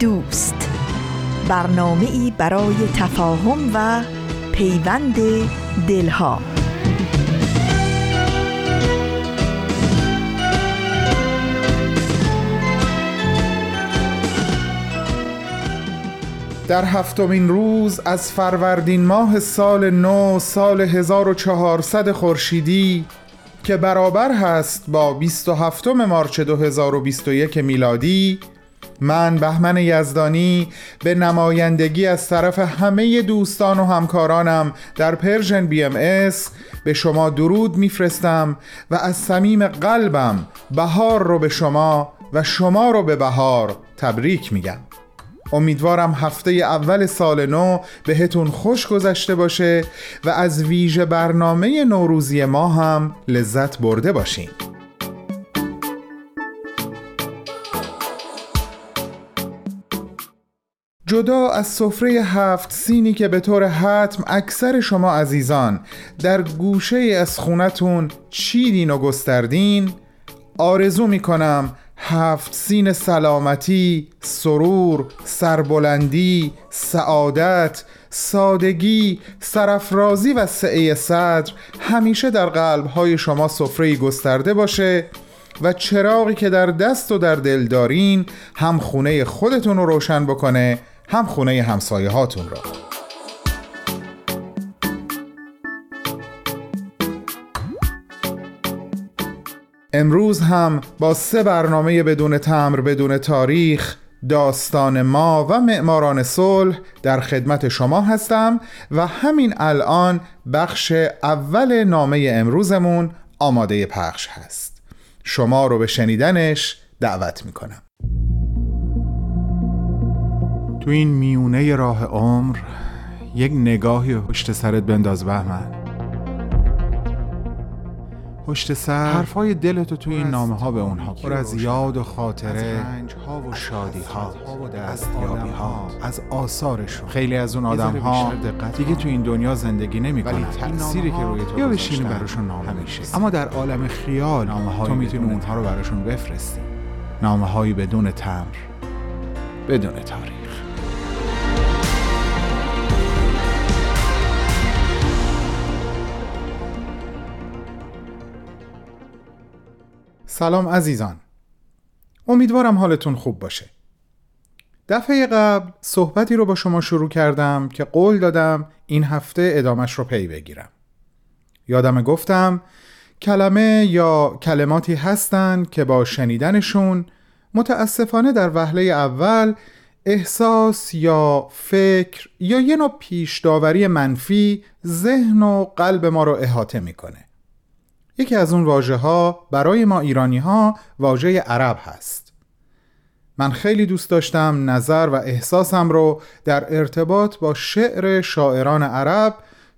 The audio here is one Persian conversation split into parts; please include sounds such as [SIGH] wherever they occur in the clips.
دوست. برنامه ای برای تفاهم و پیوند دلها. در هفتمین روز از فروردین ماه سال نو سال 1400 خورشیدی که برابر هست با 27 مارچ 2021 میلادی من بهمن یزدانی به نمایندگی از طرف همه دوستان و همکارانم در Persian BMS به شما درود میفرستم و از صمیم قلبم بهار رو به شما و شما رو به بهار تبریک میگم. امیدوارم هفته اول سال نو بهتون خوش گذشته باشه و از ویژه برنامه نوروزی ما هم لذت برده باشین. جدا از سفره هفت سینی که به طور حتم اکثر شما عزیزان در گوشه از خونتون چیدین و گستردین آرزو می کنم هفت سین سلامتی، سرور، سربلندی، سعادت، سادگی، سرفرازی و سعه صدر همیشه در قلبهای شما سفره گسترده باشه و چراغی که در دست و در دل دارین هم خونه خودتون رو روشن بکنه هم خونه همسایه هاتون را. امروز هم با سه برنامه بدون تمر بدون تاریخ داستان ما و معماران صلح در خدمت شما هستم و همین الان بخش اول نامه امروزمون آماده پخش هست. شما رو به شنیدنش دعوت می‌کنم. تو این میونه راه عمر یک نگاهی پشت سرت بنداز بهمن. پشت سر حرفای دلتو تو این نامه ها به اونها پر از یاد و خاطره ها و شادی ها دستیابی ها از آثارشون. خیلی از اون آدم ها دیگه تو این دنیا زندگی نمی کنن. تأثیری که روی تو یا بشینی براشون نامه میشه اما در عالم خیال نامه تو می‌تونی اونها رو براشون بفرستی. نامه هایی بدون تمر بدون تاریخ. سلام عزیزان. امیدوارم حالتون خوب باشه. دفعه قبل صحبتی رو با شما شروع کردم که قول دادم این هفته ادامش رو پی بگیرم. یادم گفتم کلمه یا کلماتی هستند که با شنیدنشون متاسفانه در وهله اول احساس یا فکر یا یه نوع پیش داوری منفی ذهن و قلب ما رو احاطه می‌کنه. یکی از اون واژه ها برای ما ایرانی ها واژه عرب هست. من خیلی دوست داشتم نظر و احساسم رو در ارتباط با شعر شاعران عرب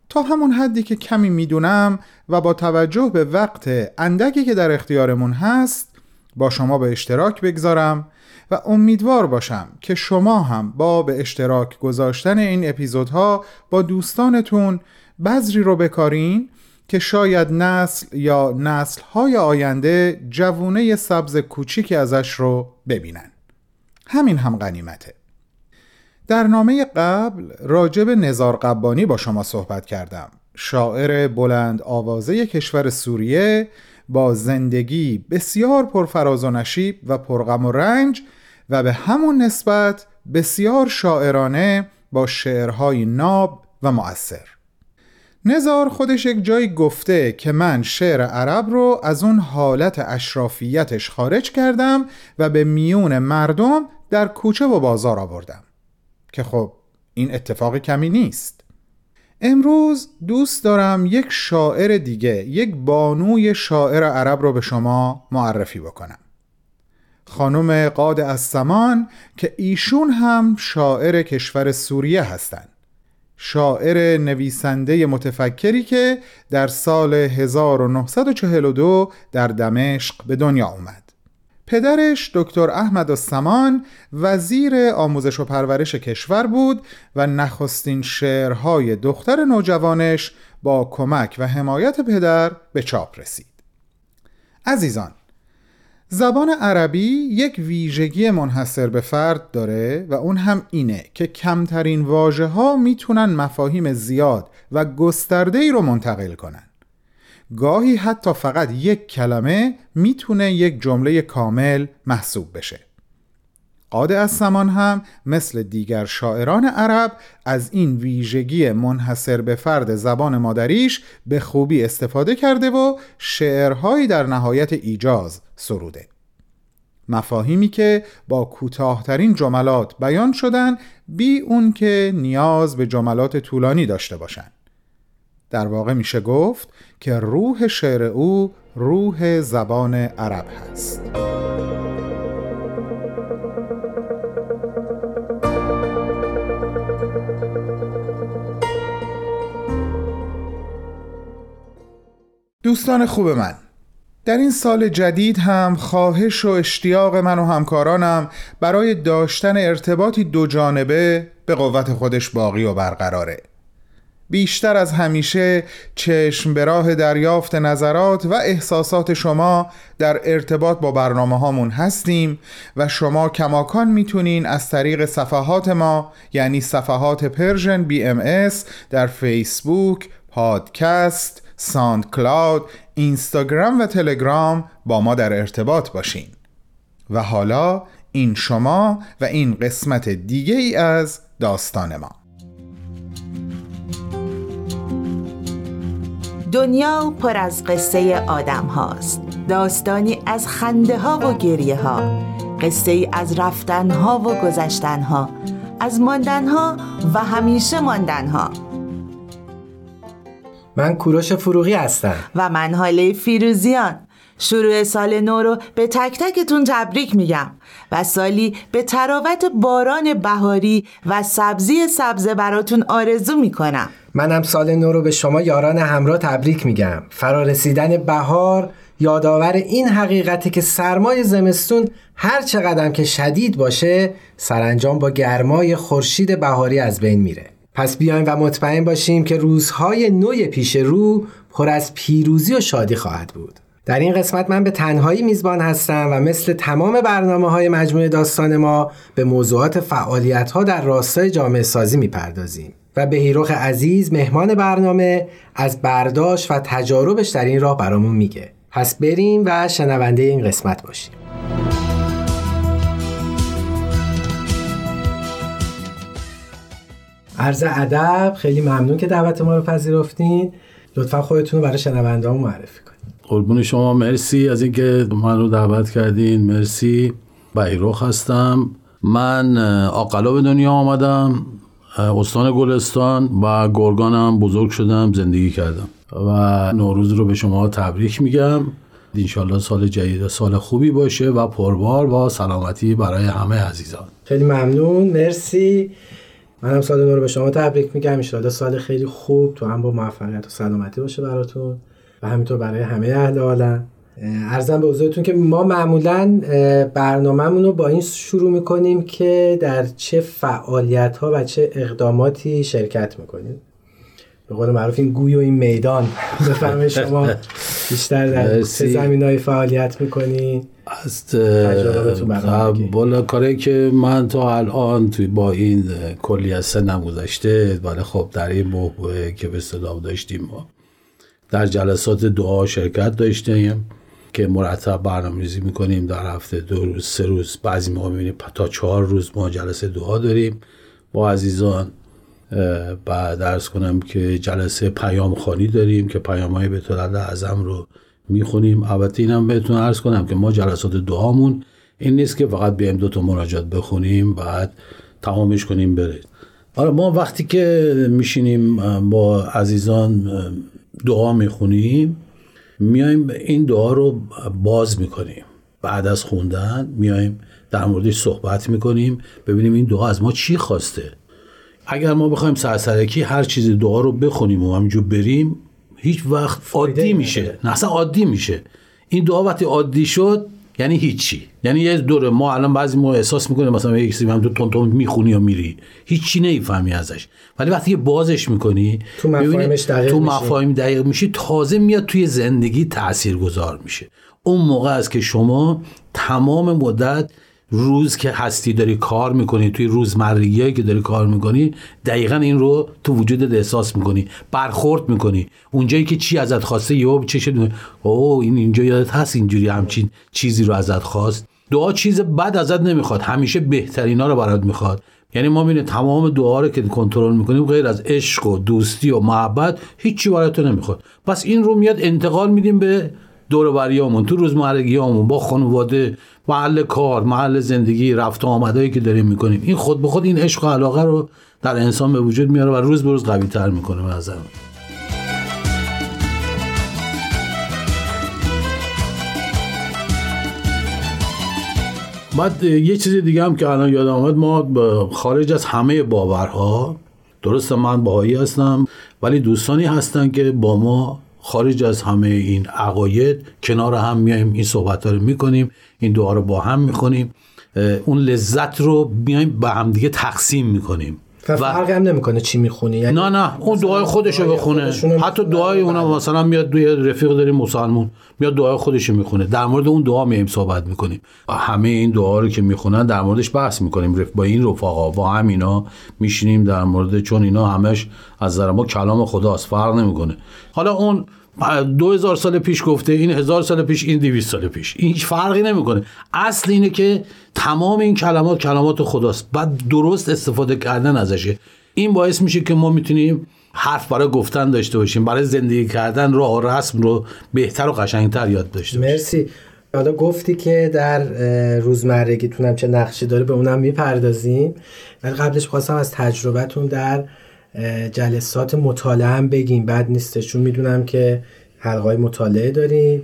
تا همون حدی که کمی می‌دونم و با توجه به وقت اندکی که در اختیارمون هست با شما به اشتراک بگذارم و امیدوار باشم که شما هم با به اشتراک گذاشتن این اپیزودها با دوستانتون بذری رو بکارین که شاید نسل یا نسلهای آینده جوونه سبز کوچیکی ازش رو ببینن. همین هم غنیمته. در نامه قبل راجب نزار قبانی با شما صحبت کردم. شاعر بلند آوازه کشور سوریه با زندگی بسیار پرفراز و نشیب و پرغم و رنج و به همون نسبت بسیار شاعرانه با شعرهای ناب و مؤثر. نزار خودش یک جایی گفته که من شعر عرب رو از اون حالت اشرافیتش خارج کردم و به میون مردم در کوچه و بازار آوردم. که خب این اتفاق کمی نیست. امروز دوست دارم یک شاعر دیگه یک بانوی شاعر عرب رو به شما معرفی بکنم. خانم قاد از سمان که ایشون هم شاعر کشور سوریه هستند شاعر نویسنده متفکری که در سال 1942 در دمشق به دنیا اومد پدرش دکتر احمد السمان وزیر آموزش و پرورش کشور بود و نخستین شعرهای دختر نوجوانش با کمک و حمایت پدر به چاپ رسید. عزیزان زبان عربی یک ویژگی منحصر به فرد داره و اون هم اینه که کمترین واژه ها می‌تونن مفاهیم زیاد و گسترده ای رو منتقل کنن. گاهی حتی فقط یک کلمه می‌تونه یک جمله کامل محسوب بشه. قاد از سمان هم مثل دیگر شاعران عرب از این ویژگی منحصر به فرد زبان مادریش به خوبی استفاده کرده و شعرهایی در نهایت ایجاز سروده مفاهیمی که با کوتاهترین جملات بیان شدن بی اون که نیاز به جملات طولانی داشته باشند. در واقع میشه گفت که روح شعر او روح زبان عرب هست دوستان خوب من در این سال جدید هم خواهش و اشتیاق من و همکارانم برای داشتن ارتباطی دو جانبه به قوت خودش باقی و برقراره. بیشتر از همیشه چشم به راه دریافت نظرات و احساسات شما در ارتباط با برنامه هامون هستیم و شما کماکان می‌تونین از طریق صفحات ما یعنی صفحات Persian BMS در فیسبوک، پادکست، SoundCloud، اینستاگرام و تلگرام با ما در ارتباط باشین. و حالا این شما و این قسمت دیگه ای از داستان ما. دنیا پر از قصه آدم هاست. داستانی از خنده ها و گریه ها. قصه ای از رفتن ها و گذشتن ها. از ماندن ها و همیشه ماندن ها. من کوروش فروغی هستم. و من حاله فیروزیان. شروع سال نو رو به تک تکتون تبریک میگم و سالی به تراوت باران بهاری و سبزی سبزه براتون آرزو می‌کنم. منم سال نو رو به شما یاران همراه تبریک میگم. فرارسیدن بهار یادآور این حقیقته که سرمای زمستون هر چقدر که شدید باشه سرانجام با گرمای خورشید بهاری از بین میره. پس بیایم و مطمئن باشیم که روزهای نوی پیش رو پر از پیروزی و شادی خواهد بود. در این قسمت من به تنهایی میزبان هستم و مثل تمام برنامه های مجموعه داستان ما به موضوعات فعالیت ها در راستای جامعه سازی می‌پردازیم و به هیروخ عزیز مهمان برنامه از برداشت و تجاربش در این راه برامون میگه. پس بریم و شنونده این قسمت باشیم. عرض ادب خیلی ممنون که دعوت ما رو پذیرفتین. لطفا خودتون رو برای شنونده ها معرفی کنید. قربون شما. مرسی از اینکه من رو دعوت کردین. مرسی. بیروخ هستم. من آقلا به دنیا آمدم. استان گلستان و گرگانم. بزرگ شدم. زندگی کردم. و نوروز رو به شما تبریک میگم. انشالله سال جدید سال خوبی باشه و پربار با سلامتی برای همه عزیزان. خیلی ممنون. مرسی. منم سال نو رو به شما تبریک میگم. ان سال خیلی خوب تو هم با موفقیت و سلامتی باشه براتون و همینطور برای همه اهل عالم. ارزم به حضورتون که ما معمولا برنامهمون رو با این شروع می‌کنیم که در چه فعالیت ها و چه اقداماتی شرکت می‌کنیم. به قول معروف این گوی و این میدان. بفرمایید [LAUGHS] شما بیشتر در چه زمین های فعالیت می‌کنید از بالا کاری که من تا الان توی با این کلی سنم گذشته ولی خب در این موقع که به صدا داشتیم ما در جلسات دعا شرکت داشتیم که مرتب برنامه ریزی می‌کنیم. در هفته دو روز سه روز بعضی موقع می‌بینیم تا چهار روز ما جلسه دعا داریم. با عزیزان بعد درس کنم که جلسه پیام خانی داریم که پیام های به اعظم رو می‌خونیم. البته اینم بهتون عرض کنم که ما جلسات دعامون این نیست که فقط بیایم دو تا مناجات بخونیم بعد تمامش کنیم برید آره ما وقتی که میشینیم با عزیزان دعا می‌خونیم میایم این دعا رو باز می‌کنیم. بعد از خوندن میایم در موردش صحبت می‌کنیم ببینیم این دعا از ما چی خواسته. اگر ما بخوایم سرسرکی هر چیز دعا رو بخونیم و همینجور بریم هیچ وقت عادی میشه. نه اصلا عادی میشه. این دعا وقتی عادی شد یعنی هیچی. یعنی یه دوره ما الان بعضی ما احساس می‌کنیم مثلا یک چیزی هم تو تون تون می‌خونی یا میری. هیچی نمی‌فهمی ازش. ولی وقتی بازش می‌کنی تو مفاهیمش دقیق تو مفاهیم دقیق میشی تازه میاد توی زندگی تاثیرگذار میشه. اون موقع است که شما تمام مدت روز که هستی داری کار می‌کنی توی روزمرگی که داری کار می‌کنی دقیقا این رو تو وجودت احساس می‌کنی برخورد می‌کنی. اونجایی که چی ازت خواسته یهو چه او این اینجا یادت هست اینجوری همچین چیزی رو ازت خواست؟ دعا چیز بد ازت نمی‌خواد همیشه بهترینا رو برات می‌خواد. یعنی ما می‌بینیم تمام دعا رو که کنترل می‌کنیم غیر از عشق و دوستی و محبت هیچی برای تو نمی‌خواد. پس این رو میاد انتقال میدیم به دور تو روزمرگیامون با خانواده محل کار محل زندگی رفت و آمدهایی که داریم می‌کنیم. این خود به خود این عشق و علاقه رو در انسان به وجود میاره و روز به روز قوی تر می‌کنه به نظرم بعد یه چیز دیگه هم که الان یادم آمد ما خارج از همه باورها درست من باهایی هستم ولی دوستانی هستن که با ما خارج از همه این عقاید کنار هم میایم این صحبت رو می‌کنیم این دعا رو با هم می‌خونیم اون لذت رو میایم به هم دیگه تقسیم می‌کنیم. و فرقی هم نمی‌کنه چی می‌خونی. یعنی نه نه اون دعای خودش رو بخونه. حتی دعای اونا مثلا میاد دوی رفیق داریم مسلمون میاد دعای خودش رو می‌خونه. در مورد اون دعا میایم صحبت می‌کنیم. همه این دعا رو که می‌خونن در موردش بحث می‌کنیم. با این رفقا با هم اینا میشینیم در مورد چون اینا همش از نظر ما کلام خداست فرق نمی‌کنه. حالا اون دو هزار سال پیش گفته این هزار سال پیش این دویست سال پیش. این هیچ فرقی نمی‌کنه. اصل اینه که تمام این کلمات کلمات خداست. بعد درست استفاده کردن ازشه. این باعث میشه که ما می‌تونیم حرف برای گفتن داشته باشیم. برای زندگی کردن راه و رسم رو بهتر و قشنگتر یاد داشته باشیم. مرسی. حالا گفتی که در روزمرگیتون چه نقشی داره به اونم می‌پردازیم. ولی قبلش خواستم از تجربتون در جلسات مطالعه هم بگیم. بد نیستش. چون می‌دونم که حلقای مطالعه دارین.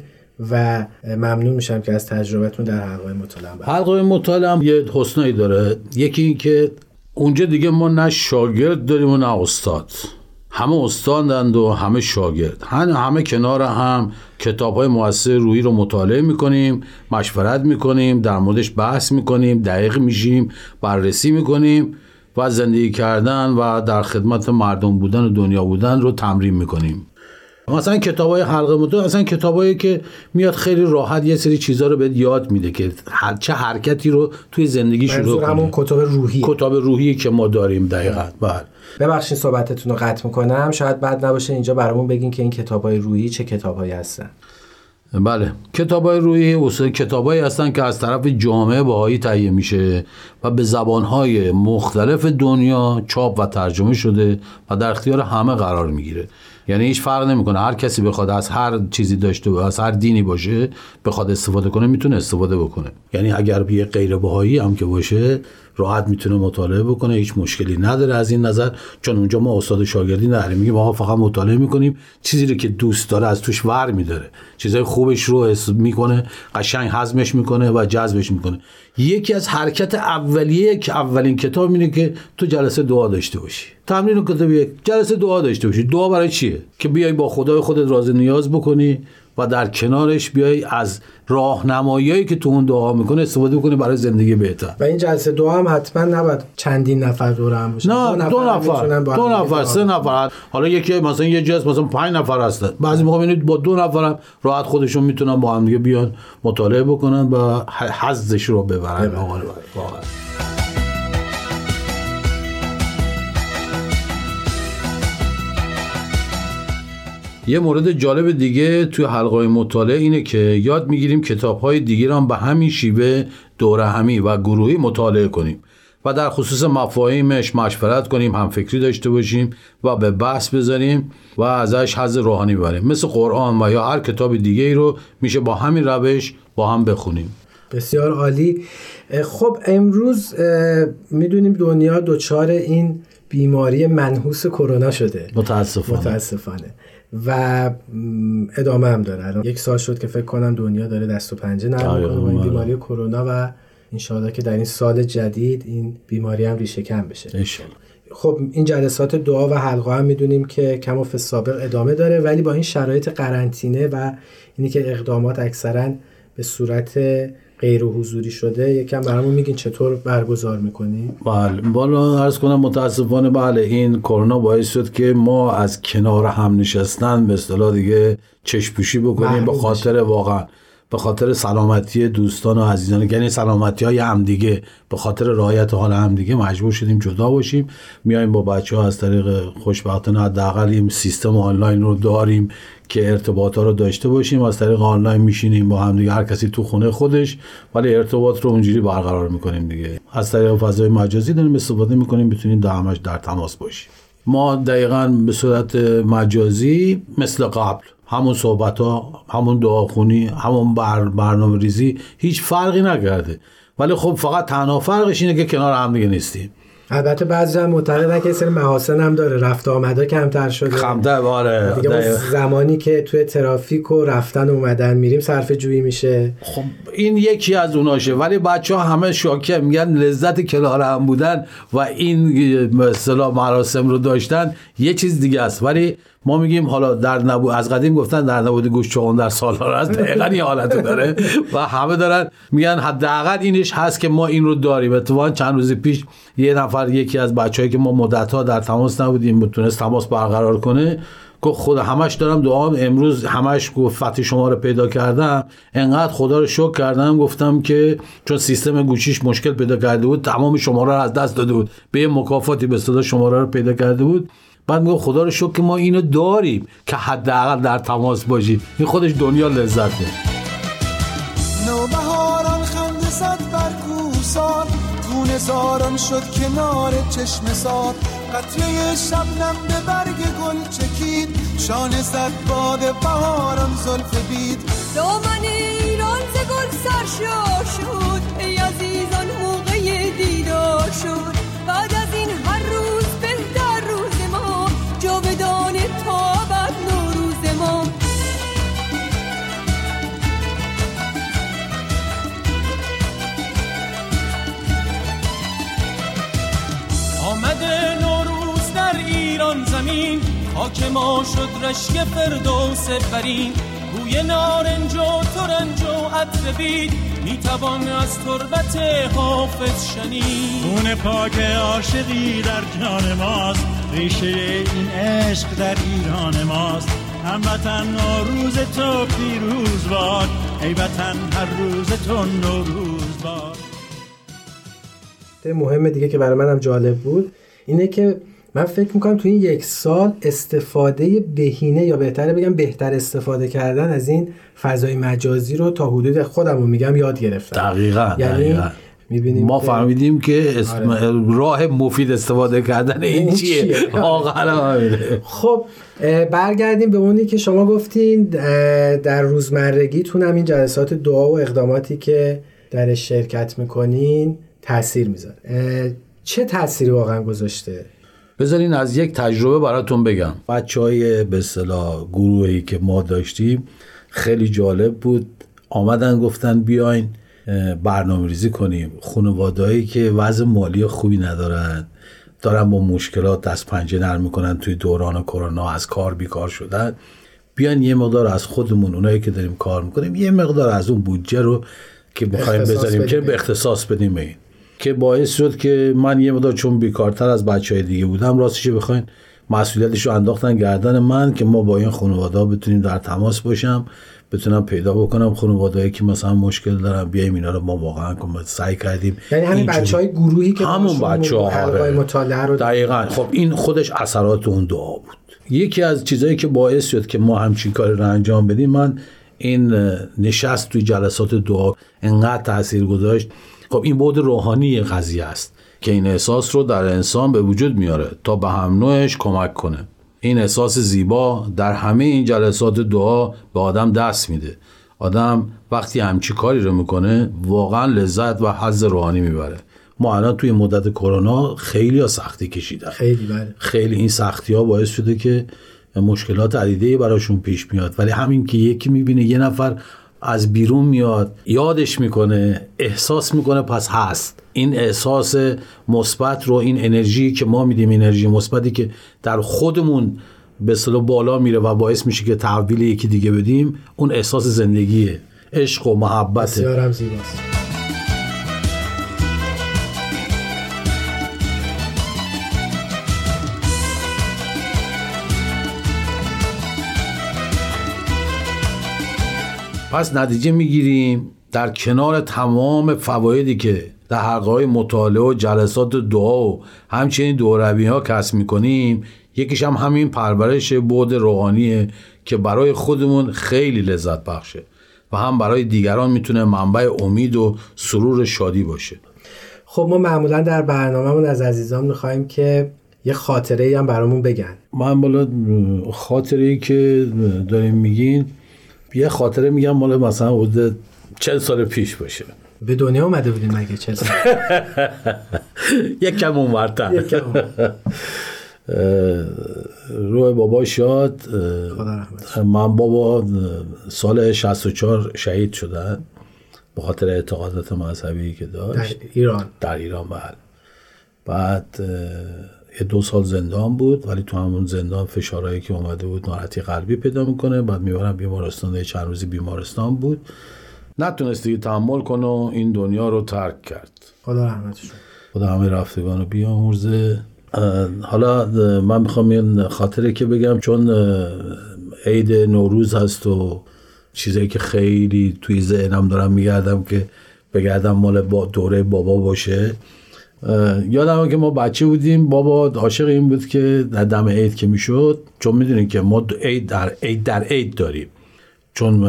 و ممنون میشم که از تجربتون در حلقای مطالعه حلقای مطالعه یه حسنایی داره. یکی این که اونجا دیگه ما نه شاگرد داریم و نه استاد. همه استادند و همه شاگرد. همه, همه کنار هم کتاب های موثر روحی رو مطالعه می‌کنیم مشورت می‌کنیم در موردش بحث می‌کنیم دقیق میشیم بررسی می‌کنیم و زندگی کردن و در خدمت مردم بودن و دنیا بودن رو تمرین می‌کنیم. مثلا کتاب های حلقه مطالعه اصلا کتابایی که میاد خیلی راحت یه سری چیزها رو بهت یاد میده که چه حرکتی رو توی زندگی شروع کنیم همون کتاب روحی کتاب روحی که ما داریم دقیقا بله. ببخشید صحبتتون رو قطع می‌کنم. شاید بد نباشه اینجا برامون بگین که این کتاب های روحی چه کتابهایی هستن. بله. کتاب های روی اصول کتاب هستن که از طرف جامعه باهایی تهیه میشه و به زبان های مختلف دنیا چاپ و ترجمه شده و در اختیار همه قرار می‌گیره. یعنی هیچ فرق نمی‌کنه. هر کسی بخواد از هر چیزی داشته و از هر دینی باشه بخواد استفاده کنه می‌تونه استفاده بکنه. یعنی اگر یه غیر بهایی هم که باشه راحت می‌تونه مطالعه بکنه هیچ مشکلی نداره از این نظر. چون اونجا ما استاد شاگردی نداریم میگیم آقا فقط مطالعه می‌کنیم چیزی رو که دوست داره از توش ور میداره. چیزای خوبش رو می‌کنه قشنگ هضمش می‌کنه و جذبش می‌کنه. یکی از حرکت اولیه که اولین کتاب اینه که تو جلسه دعا داشته باشی. تمرین کتاب یک جلسه دعا داشته باشی. دعا برای چیه؟ که بیای با خدای خودت راز نیاز بکنی و در کنارش بیای از راهنماییایی که تو اون دعا می‌کنه استفاده کنی برای زندگی بهتر. و این جلسه دعا هم حتما نباید چندین نفر دور هم باشه نه دو نفر دو نفر, سه نفر. حالا یکی مثلا یه جلسه مثلا پنج نفر هست بعضی موقع می‌بینید با دو نفر هم راحت خودشون می‌تونن با هم دیگه بیان مطالعه بکنن و حظش رو ببرن. واقعا. یه مورد جالب دیگه توی حلقه مطالعه اینه که یاد می‌گیریم کتاب های دیگه هم به همین شیوه دوره همی و گروهی مطالعه کنیم و در خصوص مفاهیمش مشورت کنیم هم فکری داشته باشیم و به بحث بذاریم و ازش حز روحانی بریم مثل قرآن و یا هر کتاب دیگه ای رو میشه با همین روش با هم بخونیم. بسیار عالی. خب امروز می‌دونیم دنیا دچار این بیماری منحوس کرونا شده. متاسفانه. متاسفانه. و ادامه هم داره. الان یک سال شد که فکر کنم دنیا داره دست و پنجه نرم می‌کنه با این بیماری کرونا و انشاءالله که در این سال جدید این بیماری هم ریشه کم بشه. خب این جلسات دعا و حلقه هم می‌دونیم که کم و سابق ادامه داره ولی با این شرایط قرنطینه و اینی که اقدامات اکثرا به صورت غیر حضوری شده یکم برامون میگین چطور برگزار می‌کنی؟ بله بالا عرض کنم متاسفانه بله این کرونا باعث شد که ما از کنار هم نشستن به اصطلاح دیگه چشپوشی بکنیم به خاطر واقعا به خاطر سلامتی دوستان و عزیزان. یعنی سلامتی های همدیگه به خاطر رعایت حال همدیگه مجبور شدیم جدا باشیم. میایم با بچه ها از طریق خوشبختانه حداقل این سیستم آنلاین رو داریم که ارتباط ها رو داشته باشیم. از طریق آنلاین میشینیم با همدیگه هر کسی تو خونه خودش ولی ارتباط رو اونجوری برقرار می‌کنیم دیگه. از طریق فضای مجازی داریم استفاده می‌کنیم بتونیم در در تماس باشیم ما دقیقا به صورت مجازی مثل قبل همون صحبت ها همون دعاخونی همون بر برنامه ریزی هیچ فرقی نکرده. ولی خب فقط تنها فرقش اینه که کنار هم دیگه نیستیم. البته بعضی هم معتقدن که سری محاسن هم داره. رفت آمده کمتر شده. کمتر باره دیگه زمانی که توی ترافیک و رفتن اومدن میریم صرف جویی میشه. خب این یکی از اوناشه. ولی بچه ها همه شاکه میگن لذت کنار هم بودن و این مثلا مراسم رو داشتن یه چیز دیگه است. ولی ما میگیم حالا در نبود از قدیم گفتن در نبود گوش چون در سالها هست. دقیقا این حالت داره. و همه دارن میگن حداقل اینش هست که ما این رو داریم. اتفاقا چند روز پیش یه نفر یکی از بچه‌ای که ما مدت ها در تماس نبودیم بتونست تماس برقرار کنه گفت خدا همش دارم دعام امروز همش گفت فتح شما رو پیدا کردم. انقدر خدا رو شکر کردم. گفتم که چون سیستم گوشیش مشکل پیدا کرده بود تمام شماره رو از دست داده بود. به یه مکافاتی به صدا شماره رو پیدا کرده بود. بعد میگه خدا رو شکر که ما اینو داریم که حداقل در تماس باشیم. این خودش دنیا لذته نوبهاران خنده زد بر کوسان خون زاران شد کنار چشم سار. قطره شبنم به برگ گل چکید. شانه زد باد بهاران زلف بید. دامن ایران ز گل سرشار شد ای عزیزان موقع دیدار شد. بعد زمین. خاک ما شد رشک فردوس برین بوی نارنج و ترنج و عطر بید. می‌توان از تربت حافظ شنید. خون پاک عاشقی در جان ماست. ریشه این عشق در ایران ماست. هموطن نوروز تو پیروز باد. ای وطن هر روز تو نوروز باد. مهم دیگه که برای منم جالب بود اینه که من فکر می‌کنم تو این یک سال استفاده بهینه یا بهتره بگم بهتر استفاده کردن از این فضای مجازی رو تا حدود خودم رو میگم یاد گرفتم دقیقا یعنی دقیقا. می‌بینیم ما فهمیدیم که اسم آره. راه مفید استفاده کردن این این چیه. خب برگردیم به اونی که شما گفتین در روزمرگیتون هم این جلسات دعا و اقداماتی که درش شرکت می‌کنین تاثیر می‌ذاره چه تأثیری واقعا گذاشته بذارین از یک تجربه براتون بگم. بچه های به اصطلاح گروهی که ما داشتیم خیلی جالب بود. آمدن گفتن بیاین برنامه ریزی کنیم. خانوادهایی که وضع مالی خوبی ندارن دارن با مشکلات دست پنجه نرم می‌کنن توی دوران کرونا از کار بیکار شدن. بیان یه مقدار از خودمون اونایی که داریم کار می‌کنیم یه مقدار از اون بودجه رو که می‌خوایم بذاریم که به اختصاص بدیم به این. که باعث شد که من یه مقدار چون بیکارتر از بچه های دیگه بودم راستش بخواین مسئولیتش رو انداختن گردن من که ما با این خانواده بتونیم در تماس باشم بتونم پیدا بکنم خانوادهایی که مثلا مشکل دارن بیایم اینا رو ما واقعا کم- سعی کردیم یعنی همین. بچه های گروهی که همون بچه ها حلقه‌های مطالعه رو دقیقا خب این خودش اثرات اون دعا بود یکی از چیزهایی که باعث شد که ما همچین کاری رو انجام بدیم من این نشست توی جلسات دعا انقدر تاثیر گذاشت خب این بود روحانی قضیه است که این احساس رو در انسان به وجود میاره تا به هم نوعش کمک کنه. این احساس زیبا در همه این جلسات دعا به آدم دست میده. آدم وقتی همچی کاری رو می‌کنه واقعا لذت و حظ روحانی می‌بره. ما الان توی مدت کرونا خیلی ها سختی کشیدن. خیلی بله. خیلی این سختی ها باعث شده که مشکلات عدیده براشون پیش میاد. ولی همین که یکی می‌بینه یه نفر از بیرون میاد یادش می‌کنه احساس می‌کنه پس هست. این احساس مثبت رو این انرژی که ما میدیم انرژی مثبتی که در خودمون به صلاح بالا میره و باعث میشه که تحویل یکی دیگه بدیم اون احساس زندگیه عشق و محبت بسیارم زیباست. پس نتیجه می‌گیریم در کنار تمام فوایدی که در حلقه های مطالعه و جلسات دعا و همچنین دوربی ها کسب می‌کنیم یکیش هم همین پرورش بود روحانیه که برای خودمون خیلی لذت بخشه و هم برای دیگران می‌تونه منبع امید و سرور شادی باشه. خب ما معمولا در برنامهمون از عزیزان می‌خوایم که یه خاطره ای هم برامون بگن. من بالا خاطره ای که داریم میگین یه خاطره میگم مال مثلا حدود چل سال پیش باشه. به دنیا اومده بودین مگه چل سال؟ یک کم اونورتر روح بابا شاد من بابا سال 64 شهید شدن به خاطر اعتقادات مذهبی که داشت. در ایران. در ایران بله. بعد دو سال زندان بود ولی تو همون زندان فشارهایی که اومده بود ناراحتی قلبی پیدا می‌کنه. بعد می‌برم بیمارستان چند روزی بیمارستان بود. نتونست دیگه تحمل کنه و این دنیا رو ترک کرد. خدا رحمتش خدا همه رفتگان رو بیامرزه. حالا من می‌خوام این خاطره که بگم چون عید نوروز هست و چیزایی که خیلی توی ذهنم دارم میگردم که بگردم مال با دوره بابا باشه. یادم که ما بچه بودیم. بابا عاشق این بود که در دم عید که می‌شد چون می‌دونیم که ما عید در عید در عید داریم. چون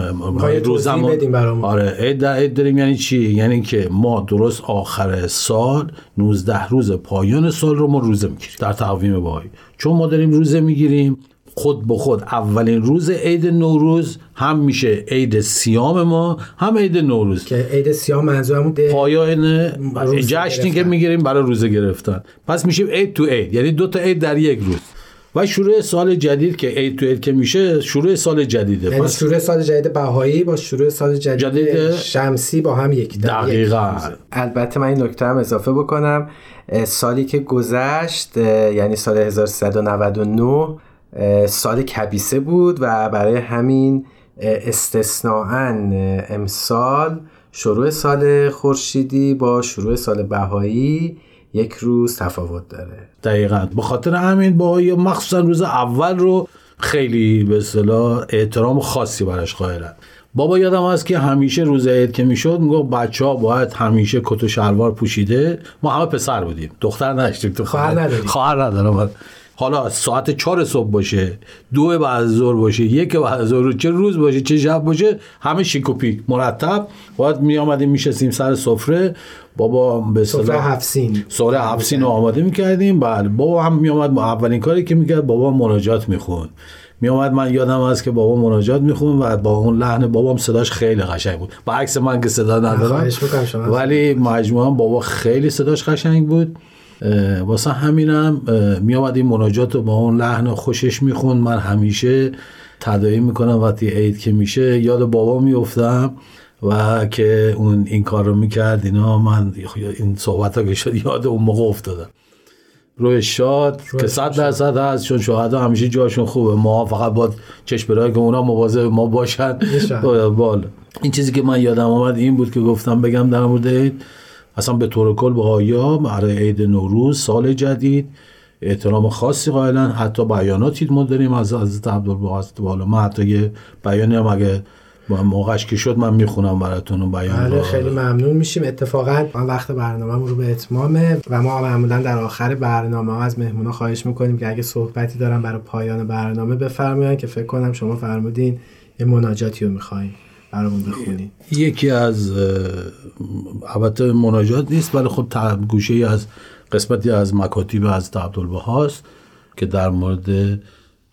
روزمون آره عید در عید داریم. یعنی چی؟ یعنی که ما درست آخر سال 19 روز پایان سال رو ما روزه می‌گیریم. در تقویم باهایی چون ما داریم روزه می‌گیریم خود به خود. اولین روز عید نوروز هم میشه عید سیام ما هم عید نوروز. که عید سیام منظورمون پایان جشنی که می‌گیریم برای روزه گرفتن. پس میشیم عید تو عید. یعنی دو تا عید در یک روز. و شروع سال جدید که عید تو عید که میشه شروع سال جدیده. یعنی پس شروع سال جدید بهایی با شروع سال جدید, جدید شمسی با هم یک دقیقا. البته من این نکته هم اضافه بکنم. سالی که گذشت یعنی سال 1399 سال کبیسه بود و برای همین استثناعا امسال شروع سال خورشیدی با شروع سال بهایی یک روز تفاوت داره. دقیقا. به خاطر همین با یا مخصوصا روز اول رو خیلی به اصطلاح احترام خاصی براش قائلن. بابا یادم هست که همیشه روز عید که می‌شد می‌گفت بچه ها باید همیشه کت و شلوار پوشیده. ما همه پسر بودیم. دختر نداشتیم تو خواهر نداریم. خواهر ندارم. حالا ساعت چهار صبح باشه دو بعد ظهر باشه یک بعد ظهر چه روز باشه چه شب باشه همه شیک مرتب. باید می آمدیم میشستیم سر سفره. بابا به سفره هفسین. سفره هفسین رو آماده می‌کردیم. بله بابا هم می آمد اولین کاری که می‌کرد بابا مناجات می‌خوند. می آمد من یادم هست که بابا مناجات میخون و با اون لحن بابام صداش خیلی قشنگ بود. عکس من که صدا ندارم. ولی مجموعا بابا خیلی صداش قشنگ بود. واسه همینم می آمد این مناجات رو با اون لحن خوشش می‌خوند. من همیشه تدایی می‌کنم وقتی عید که میشه. یاد بابا میفتم و که اون این کار رو می‌کرد اینا من این صحبت ها که شد یاد اون موقع افتادم. روی شاد که صد درصد هست چون شهدا همیشه جاشون خوبه. ما فقط با چشم برای که اونا مواظب ما باشن. بال این چیزی که من یادم آمد این بود که گفتم بگم در مورد اصلا به طور کل ها برای عید نوروز سال جدید احترام خاصی قائلن. حتی بیاناتی ما داریم از حضرت عبدالباسط بالا. ما حتی یه بیانی هم اگه موقعش که شد من می‌خونم براتون اون بیان بله خیلی ممنون میشیم. اتفاقا من وقت برنامه رو به اتمامه و ما معمولا در آخر برنامه ها از مهمونا خواهش می‌کنیم که اگه صحبتی دارن برای پایان برنامه بفرمایید که فکر کنم شما فرمودین یه مناجاتی رو می‌خوایم برامون بخونید یکی از البته مناجات نیست ولی خب گوشه ای از قسمتی از مکاتیب از هاست که در مورد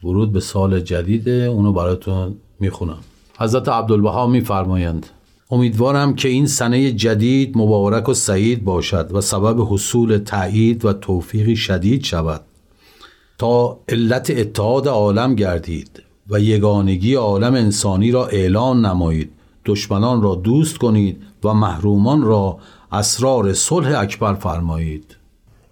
ورود به سال جدیده اونو براتون می‌خونم. حضرت عبدالبها میفرمایند امیدوارم که این سنه جدید مبارک و سعید باشد و سبب حصول تایید و توفیقی شدید شود. تا علت اتحاد عالم گردید. و یگانگی عالم انسانی را اعلان نمایید. دشمنان را دوست کنید و محرومان را اسرار صلح اکبر فرمایید.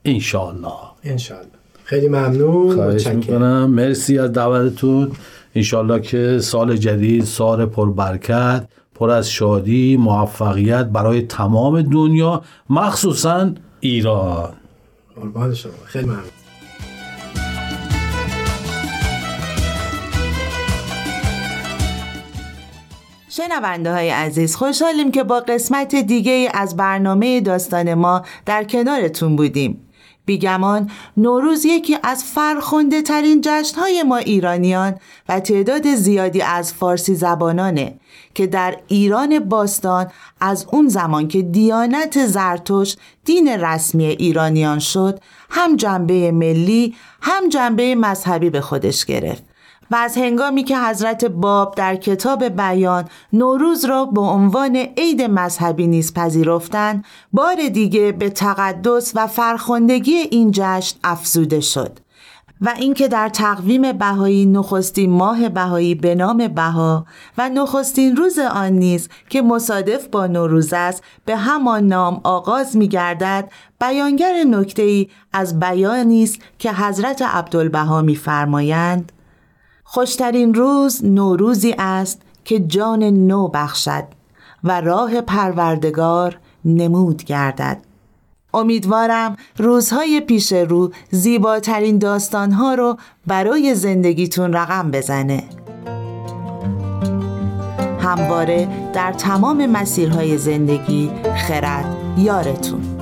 انشاءالله. انشاءالله. خیلی ممنون. خواهش می‌کنم. مرسی از دعوتتون. انشاءالله که سال جدید سال پربرکت پر از شادی موفقیت برای تمام دنیا مخصوصا ایران. قربان شما. خیلی ممنون. شنونده های عزیز خوشحالیم که با قسمت دیگه از برنامه داستان ما در کنارتون بودیم. بیگمان نوروز یکی از فرخونده ترین جشن های ما ایرانیان و تعداد زیادی از فارسی زبانانه که در ایران باستان از اون زمان که دیانت زرتوش دین رسمی ایرانیان شد هم جنبه ملی هم جنبه مذهبی به خودش گرفت. و از هنگامی که حضرت باب در کتاب بیان نوروز را به عنوان عید مذهبی نیز پذیرفتند بار دیگه به تقدس و فرخندگی این جشن افزوده شد و اینکه در تقویم بهایی نخستین ماه بهایی به نام بها و نخستین روز آن نیز که مصادف با نوروز است به همان نام آغاز می گردد بیانگر نکته ای از بیانی است که حضرت عبدالبها میفرمایند. خوشترین روز نوروزی است که جان نو بخشد و راه پروردگار نمود گردد. امیدوارم روزهای پیش رو زیباترین داستانها رو برای زندگیتون رقم بزنه. همواره در تمام مسیرهای زندگی خرد یارتون.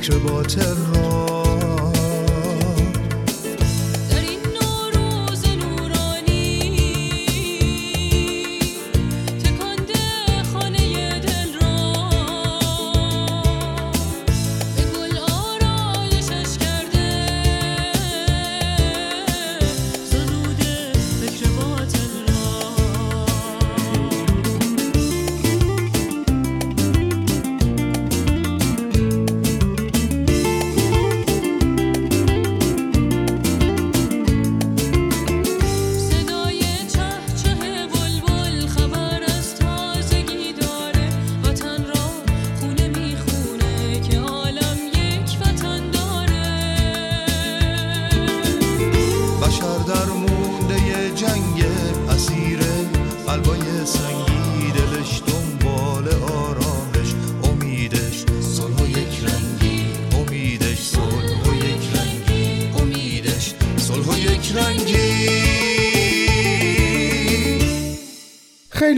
extra water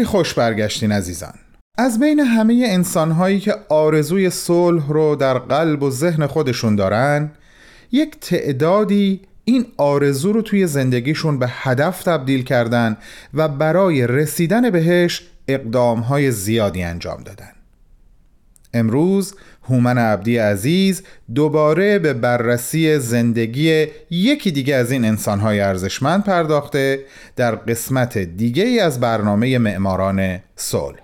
خیلی خوش برگشتین عزیزان. از بین همه انسانهایی که آرزوی صلح رو در قلب و ذهن خودشون دارن یک تعدادی این آرزو رو توی زندگیشون به هدف تبدیل کردن و برای رسیدن بهش اقدامهای زیادی انجام دادن. امروز هومن عبدی عزیز دوباره به بررسی زندگی یکی دیگه از این انسانهای ارزشمند پرداخته در قسمت دیگه ای از برنامه معماران صلح.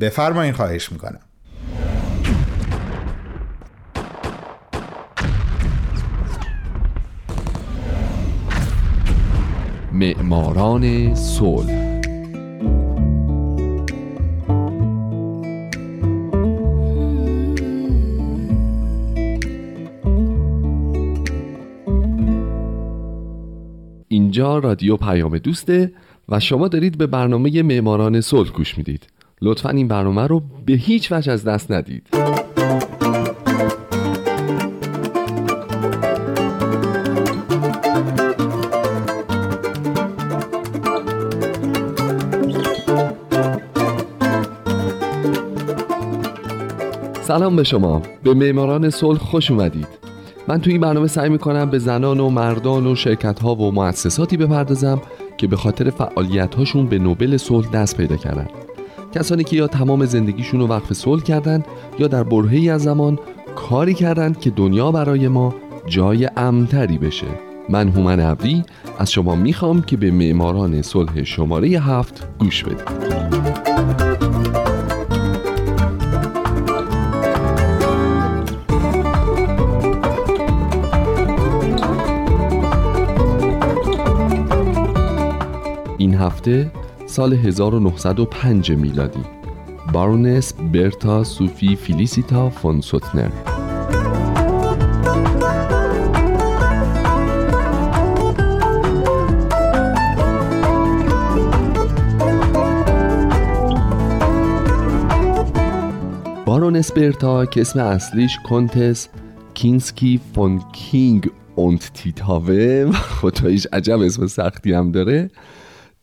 بفرمایین خواهش می‌کنم. معماران صلح اینجا رادیو پیام دوسته و شما دارید به برنامه معماران صلح گوش می‌دید. لطفا این برنامه رو به هیچ وجه از دست ندید. سلام به شما. به معماران صلح خوش اومدید. من توی این برنامه سعی می‌کنم به زنان و مردان و شرکت ها و مؤسساتی بپردازم که به خاطر فعالیت هاشون به نوبل صلح دست پیدا کردن. کسانی که یا تمام زندگیشون رو وقف صلح کردند یا در برهه‌ای از زمان کاری کردند که دنیا برای ما جای امتری بشه. من هومن عبدی از شما می‌خوام که به معماران صلح شماره هفت گوش بدید هفته سال 1905 میلادی. بارونس برتا سوفی فیلیسیتا فون سوتنر. بارونس برتا که اسم اصلیش کنتس کینسکی فون کینگ اونت تیتاوه و عجب اسم سختی هم داره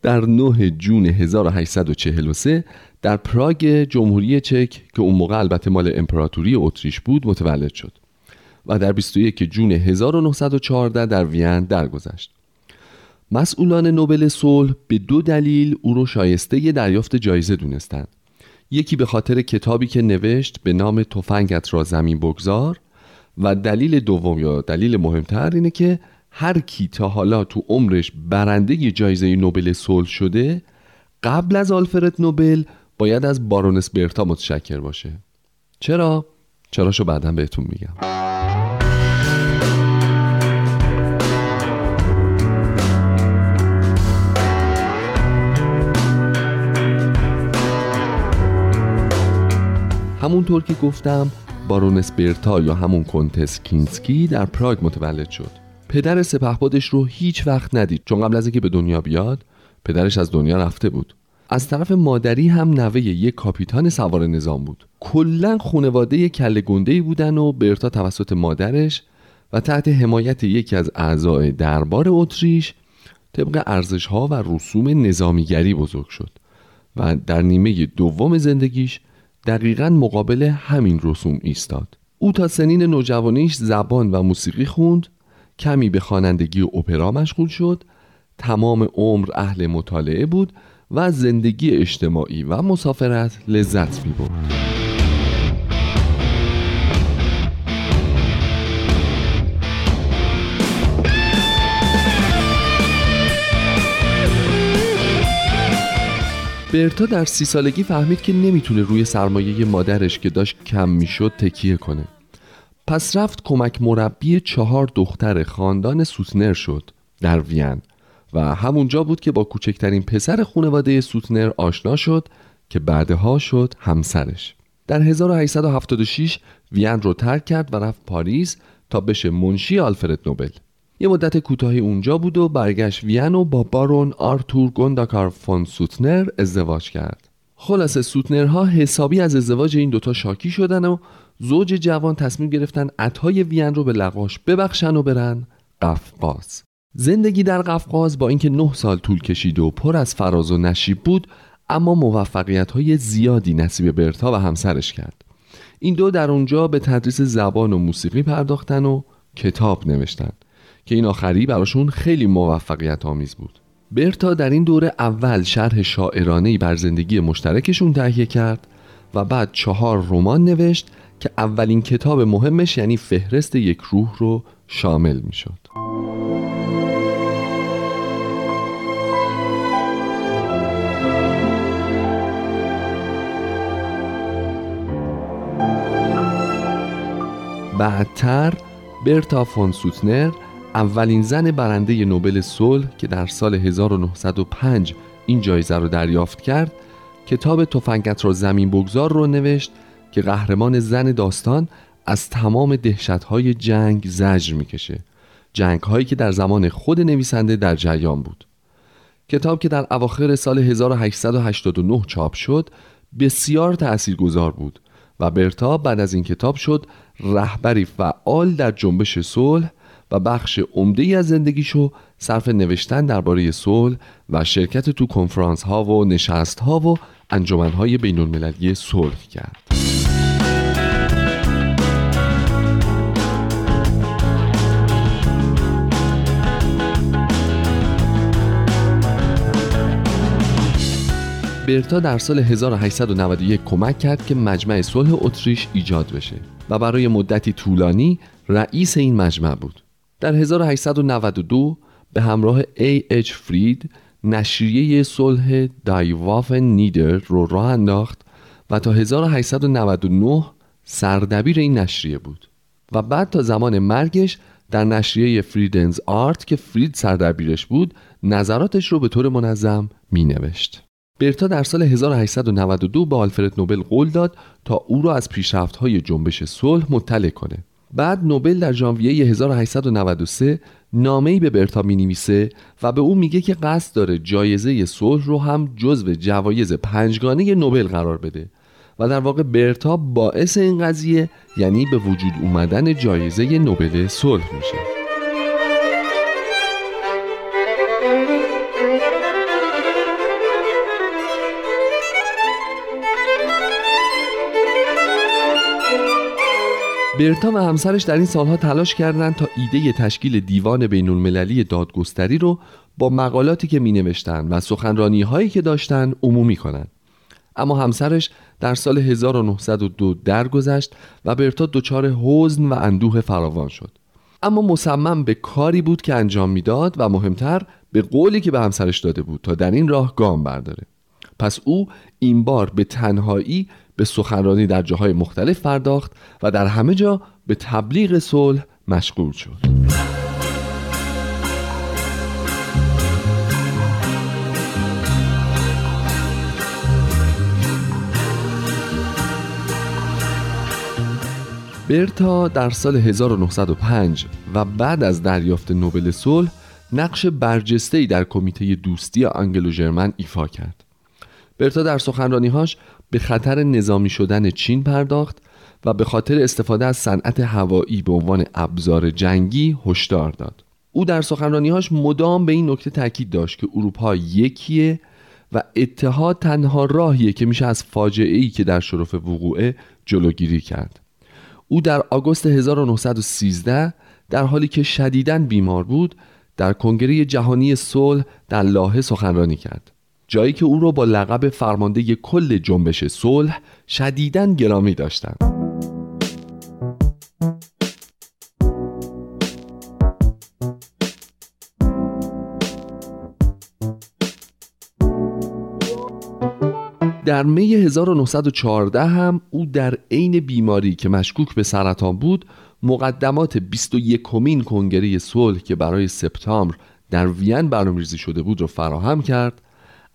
در 9 جون 1843 در پراگ جمهوری چک که اون موقع البته مال امپراتوری اتریش بود متولد شد و در 21 جون 1914 در وین درگذشت. مسئولان نوبل صلح به دو دلیل او رو شایسته دریافت جایزه دونستند. یکی به خاطر کتابی که نوشت به نام تفنگت را زمین بگذار و دلیل دوم یا دلیل مهمتر اینه که هر کی تا حالا تو عمرش برنده جایزه نوبل صلح شده قبل از آلفرد نوبل باید از بارونس برتا متشکر باشه. چرا؟ چراشو بعدا بهتون میگم. همونطور که گفتم بارونس برتا یا همون کنتس کینسکی در پراگ متولد شد. پدر سپهبادش رو هیچ وقت ندید. چون قبل از اینکه به دنیا بیاد پدرش از دنیا رفته بود. از طرف مادری هم نوه یک کاپیتان سوار نظام بود. کلا خانواده کله گنده بودن و برتا توسط مادرش و تحت حمایت یکی از اعضای دربار اتریش طبق ارزش ها و رسوم نظامیگری بزرگ شد و در نیمه دوم زندگیش دقیقا مقابل همین رسوم ایستاد. او تا سنین نوجوانیش زبان و موسیقی خوند کمی به خوانندگی اپرا مشغول شد تمام عمر اهل مطالعه بود و زندگی اجتماعی و مسافرت لذت می برد. برتا در سی سالگی فهمید که نمی‌تونه روی سرمایه مادرش که داشت کم می‌شد تکیه کنه پس رفت کمک مربی چهار دختر خاندان سوتنر شد در وین. و همونجا بود که با کوچکترین پسر خانواده سوتنر آشنا شد که بعدها شد همسرش. در 1876 وین رو ترک کرد و رفت پاریس تا بشه منشی آلفرد نوبل. یه مدت کوتاهی اونجا بود و برگشت وین و با بارون آرتور گونداکار فون سوتنر ازدواج کرد. خلاصه سوتنرها حسابی از ازدواج این دوتا شاکی شدن و زوج جوان تصمیم گرفتن عطای وین رو به لقاش ببخشن و برن قفقاز. زندگی در قفقاز با اینکه نه سال طول کشید و پر از فراز و نشیب بود اما موفقیت های زیادی نصیب برتا و همسرش کرد. این دو در اونجا به تدریس زبان و موسیقی پرداختن و کتاب نوشتن که این آخری براشون خیلی موفقیت آمیز بود. برتا در این دوره اول شرح شاعرانهی بر زندگی مشترکشون تهیه کرد و بعد چهار رمان نوشت که اولین کتاب مهمش یعنی فهرست یک روح رو شامل می شد. بعدتر برتا فون سوتنر اولین زن برنده نوبل صلح که در سال 1905 این جایزه رو دریافت کرد کتاب تفنگت را زمین بگذار رو نوشت که قهرمان زن داستان از تمام دهشتهای جنگ زجر می‌کشه جنگ هایی که در زمان خود نویسنده در جریان بود کتاب که در اواخر سال 1889 چاپ شد بسیار تأثیرگذار بود و برتا بعد از این کتاب شد رهبری فعال در جنبش صلح و بخش عمده از زندگیشو صرف نوشتن درباره صلح و شرکت تو کنفرانس ها و نشست ها و انجمن های بین المللی صلح کرد. برتا در سال 1891 کمک کرد که مجمع صلح اتریش ایجاد بشه و برای مدتی طولانی رئیس این مجمع بود. در 1892 به همراه ای اچ فرید نشریه صلح دایوافن نیدر رو راه انداخت و تا 1899 سردبیر این نشریه بود و بعد تا زمان مرگش در نشریه فریدنز آرت که فرید سردبیرش بود نظراتش رو به طور منظم می نوشت. برتا در سال 1892 به آلفرد نوبل قول داد تا او را از پیشرفت‌های جنبش صلح مطلع کنه. بعد نوبل در ژانویه 1893 نامه‌ای به برتا نویسه و به او میگه که قصد داره جایزه صلح رو هم جزو جوایز پنجگانه نوبل قرار بده و در واقع برتا باعث این قضیه یعنی به وجود اومدن جایزه نوبل صلح میشه. برتا و همسرش در این سالها تلاش کردند تا ایده تشکیل دیوان بین المللی دادگستری رو با مقالاتی که می نوشتن و سخنرانی هایی که داشتن عمومی کنند. اما همسرش در سال 1902 درگذشت و برتا دچار حزن و اندوه فراوان شد. اما مصمم به کاری بود که انجام می‌داد و مهمتر به قولی که به همسرش داده بود تا در این راه گام برداره. پس او این بار به تنهایی به سخنرانی در جاهای مختلف پرداخت و در همه جا به تبلیغ صلح مشغول شد برتا در سال 1905 و بعد از دریافت نوبل صلح نقش برجسته‌ای در کمیته دوستی آنگلو ژرمن ایفا کرد. برتا در سخنرانیهاش به خطر نظامی شدن چین پرداخت و به خاطر استفاده از صنعت هوایی به عنوان ابزار جنگی هشدار داد. او در سخنرانیهاش مدام به این نکته تاکید داشت که اروپا یکیه و اتحاد تنها راهیه که میشه از فاجعه ای که در شرف وقوعه جلوگیری کرد. او در آگوست 1913 در حالی که شدیداً بیمار بود در کنگره جهانی صلح در لاهه سخنرانی کرد. جایی که او را با لقب فرمانده کل جنبش صلح شدیداً گرامی داشتند. در می 1914 هم او در عین بیماری که مشکوک به سرطان بود مقدمات 21 کمین کنگره صلح که برای سپتامبر در وین برنامه‌ریزی شده بود را فراهم کرد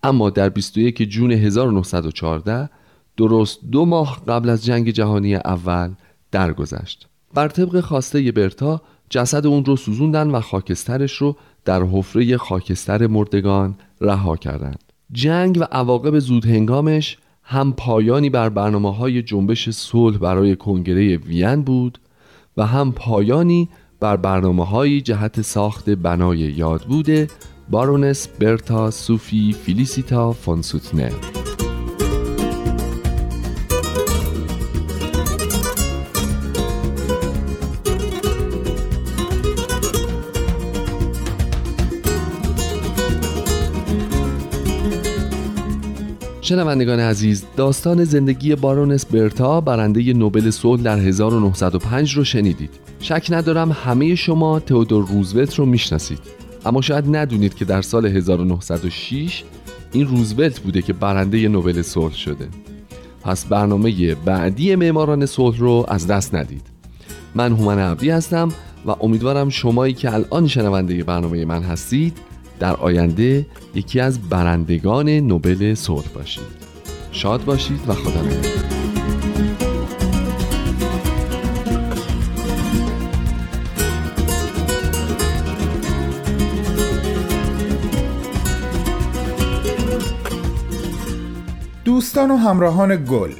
اما در 21 جون 1914 درست دو ماه قبل از جنگ جهانی اول درگذشت. بر طبق خواسته برتا جسد اون رو سوزوندن و خاکسترش رو در حفره خاکستر مردگان رها کردند. جنگ و عواقب زود هنگامش هم پایانی بر برنامه های جنبش صلح برای کنگره وین بود و هم پایانی بر برنامه های جهت ساخت بنای یاد بوده بارونس برتا سوفی فیلیسیتا فونسوتنر شنوندگان عزیز داستان زندگی بارونس برتا برنده نوبل صلح در 1905 رو شنیدید. شک ندارم همه شما تئودور روزولت رو می‌شناسید. اما شاید ندونید که در سال 1906 این روزولت بوده که برنده نوبل صلح شده. پس برنامه بعدی معماران صلح رو از دست ندید. من هومن عبدی هستم و امیدوارم شمایی که الان شنونده برنامه من هستید در آینده یکی از برندگان نوبل صلح باشید. شاد باشید و خدا نگهدار. دوستان و همراهان گل.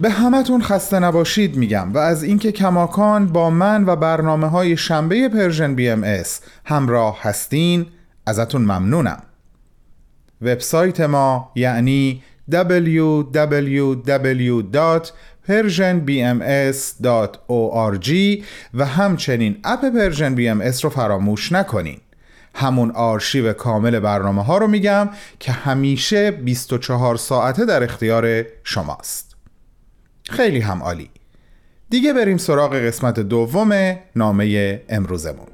به همتون خسته نباشید میگم و از اینکه کماکان با من و برنامه های شنبه Persian BMS همراه هستین ازتون ممنونم. وبسایت ما یعنی www.persianbms.org و همچنین اپ Persian BMS رو فراموش نکنین. همون آرشیو کامل برنامه ها رو میگم که همیشه 24 ساعته در اختیار شماست. خیلی هم عالی. دیگه بریم سراغ قسمت دوم نامه امروزمون.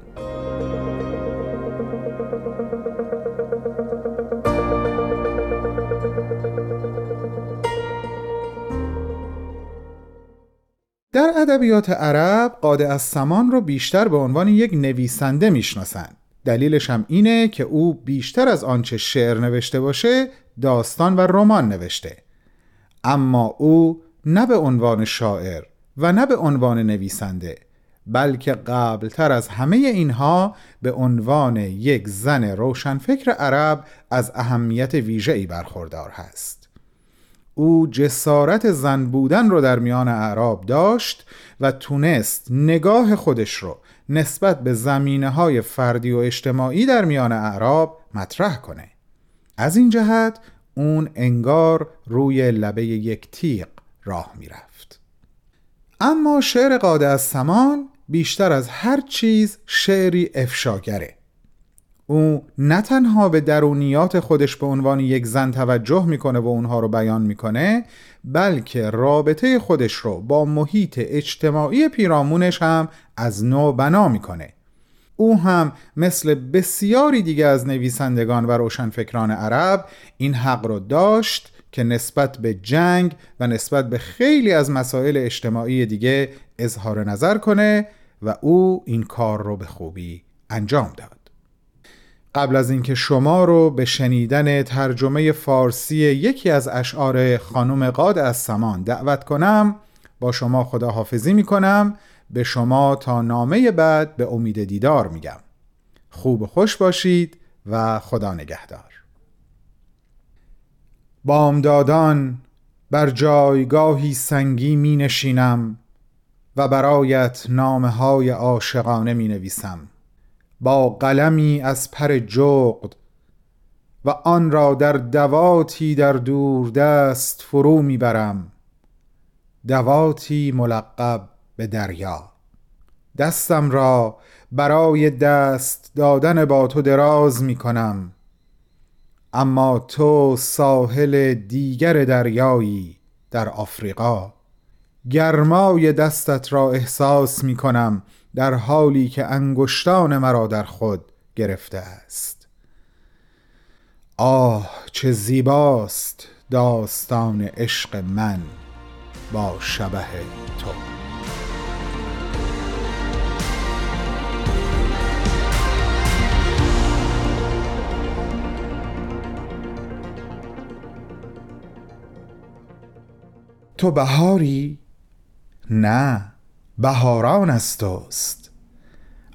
در ادبیات عرب قاده از سمان رو بیشتر به عنوان یک نویسنده می‌شناسند. دلیلش هم اینه که او بیشتر از آنچه شعر نوشته باشه داستان و رمان نوشته. اما او نه به عنوان شاعر و نه به عنوان نویسنده بلکه قبلتر از همه اینها به عنوان یک زن روشنفکر عرب از اهمیت ویژه‌ای برخوردار هست. او جسارت زن بودن رو در میان اعراب داشت و تونست نگاه خودش رو نسبت به زمینه های فردی و اجتماعی در میان اعراب مطرح کنه. از این جهت اون انگار روی لبه یک تیغ راه می‌رفت. اما شعر قاده از سمان بیشتر از هر چیز شعری افشاگره. او نه تنها به درونیات خودش به عنوان یک زن توجه می‌کنه و اونها رو بیان می‌کنه بلکه رابطه خودش رو با محیط اجتماعی پیرامونش هم از نو بنا می‌کنه. او هم مثل بسیاری دیگه از نویسندگان و روشنفکران عرب این حق رو داشت که نسبت به جنگ و نسبت به خیلی از مسائل اجتماعی دیگه اظهار نظر کنه و او این کار رو به خوبی انجام داد. قبل از اینکه شما رو به شنیدن ترجمه فارسی یکی از اشعار خانم قاد از سمان دعوت کنم با شما خداحافظی می کنم به شما تا نامه بعد به امید دیدار میگم. خوب خوش باشید و خدا نگهدار. بامدادان بر جایگاهی سنگی می نشینم و برایت نامه های عاشقانه می نویسم. با قلمی از پر جغد و آن را در دواتی در دور دست فرو می‌برم. دواتی ملقب به دریا. دستم را برای دست دادن با تو دراز می کنم اما تو ساحل دیگر دریایی در آفریقا. گرمای دستت را احساس می کنم در حالی که انگشتان مرا در خود گرفته است. آه چه زیباست داستان عشق من با شبه تو. تو بهاری؟ نه. بهاران از توست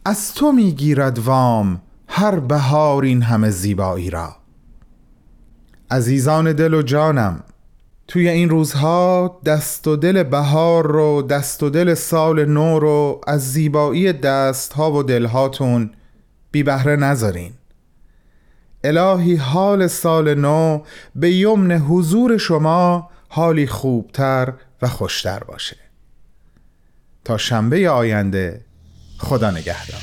از تو می‌گیرد وام هر بهار این همه زیبایی را. عزیزان دل و جانم توی این روزها دست و دل بهار رو دست و دل سال نو رو از زیبایی دست ها و دلهاتون بی بهره نذارین. الهی حال سال نو به یمن حضور شما حالی خوبتر و خوشتر باشه. تا شنبه آینده خدا نگهدار.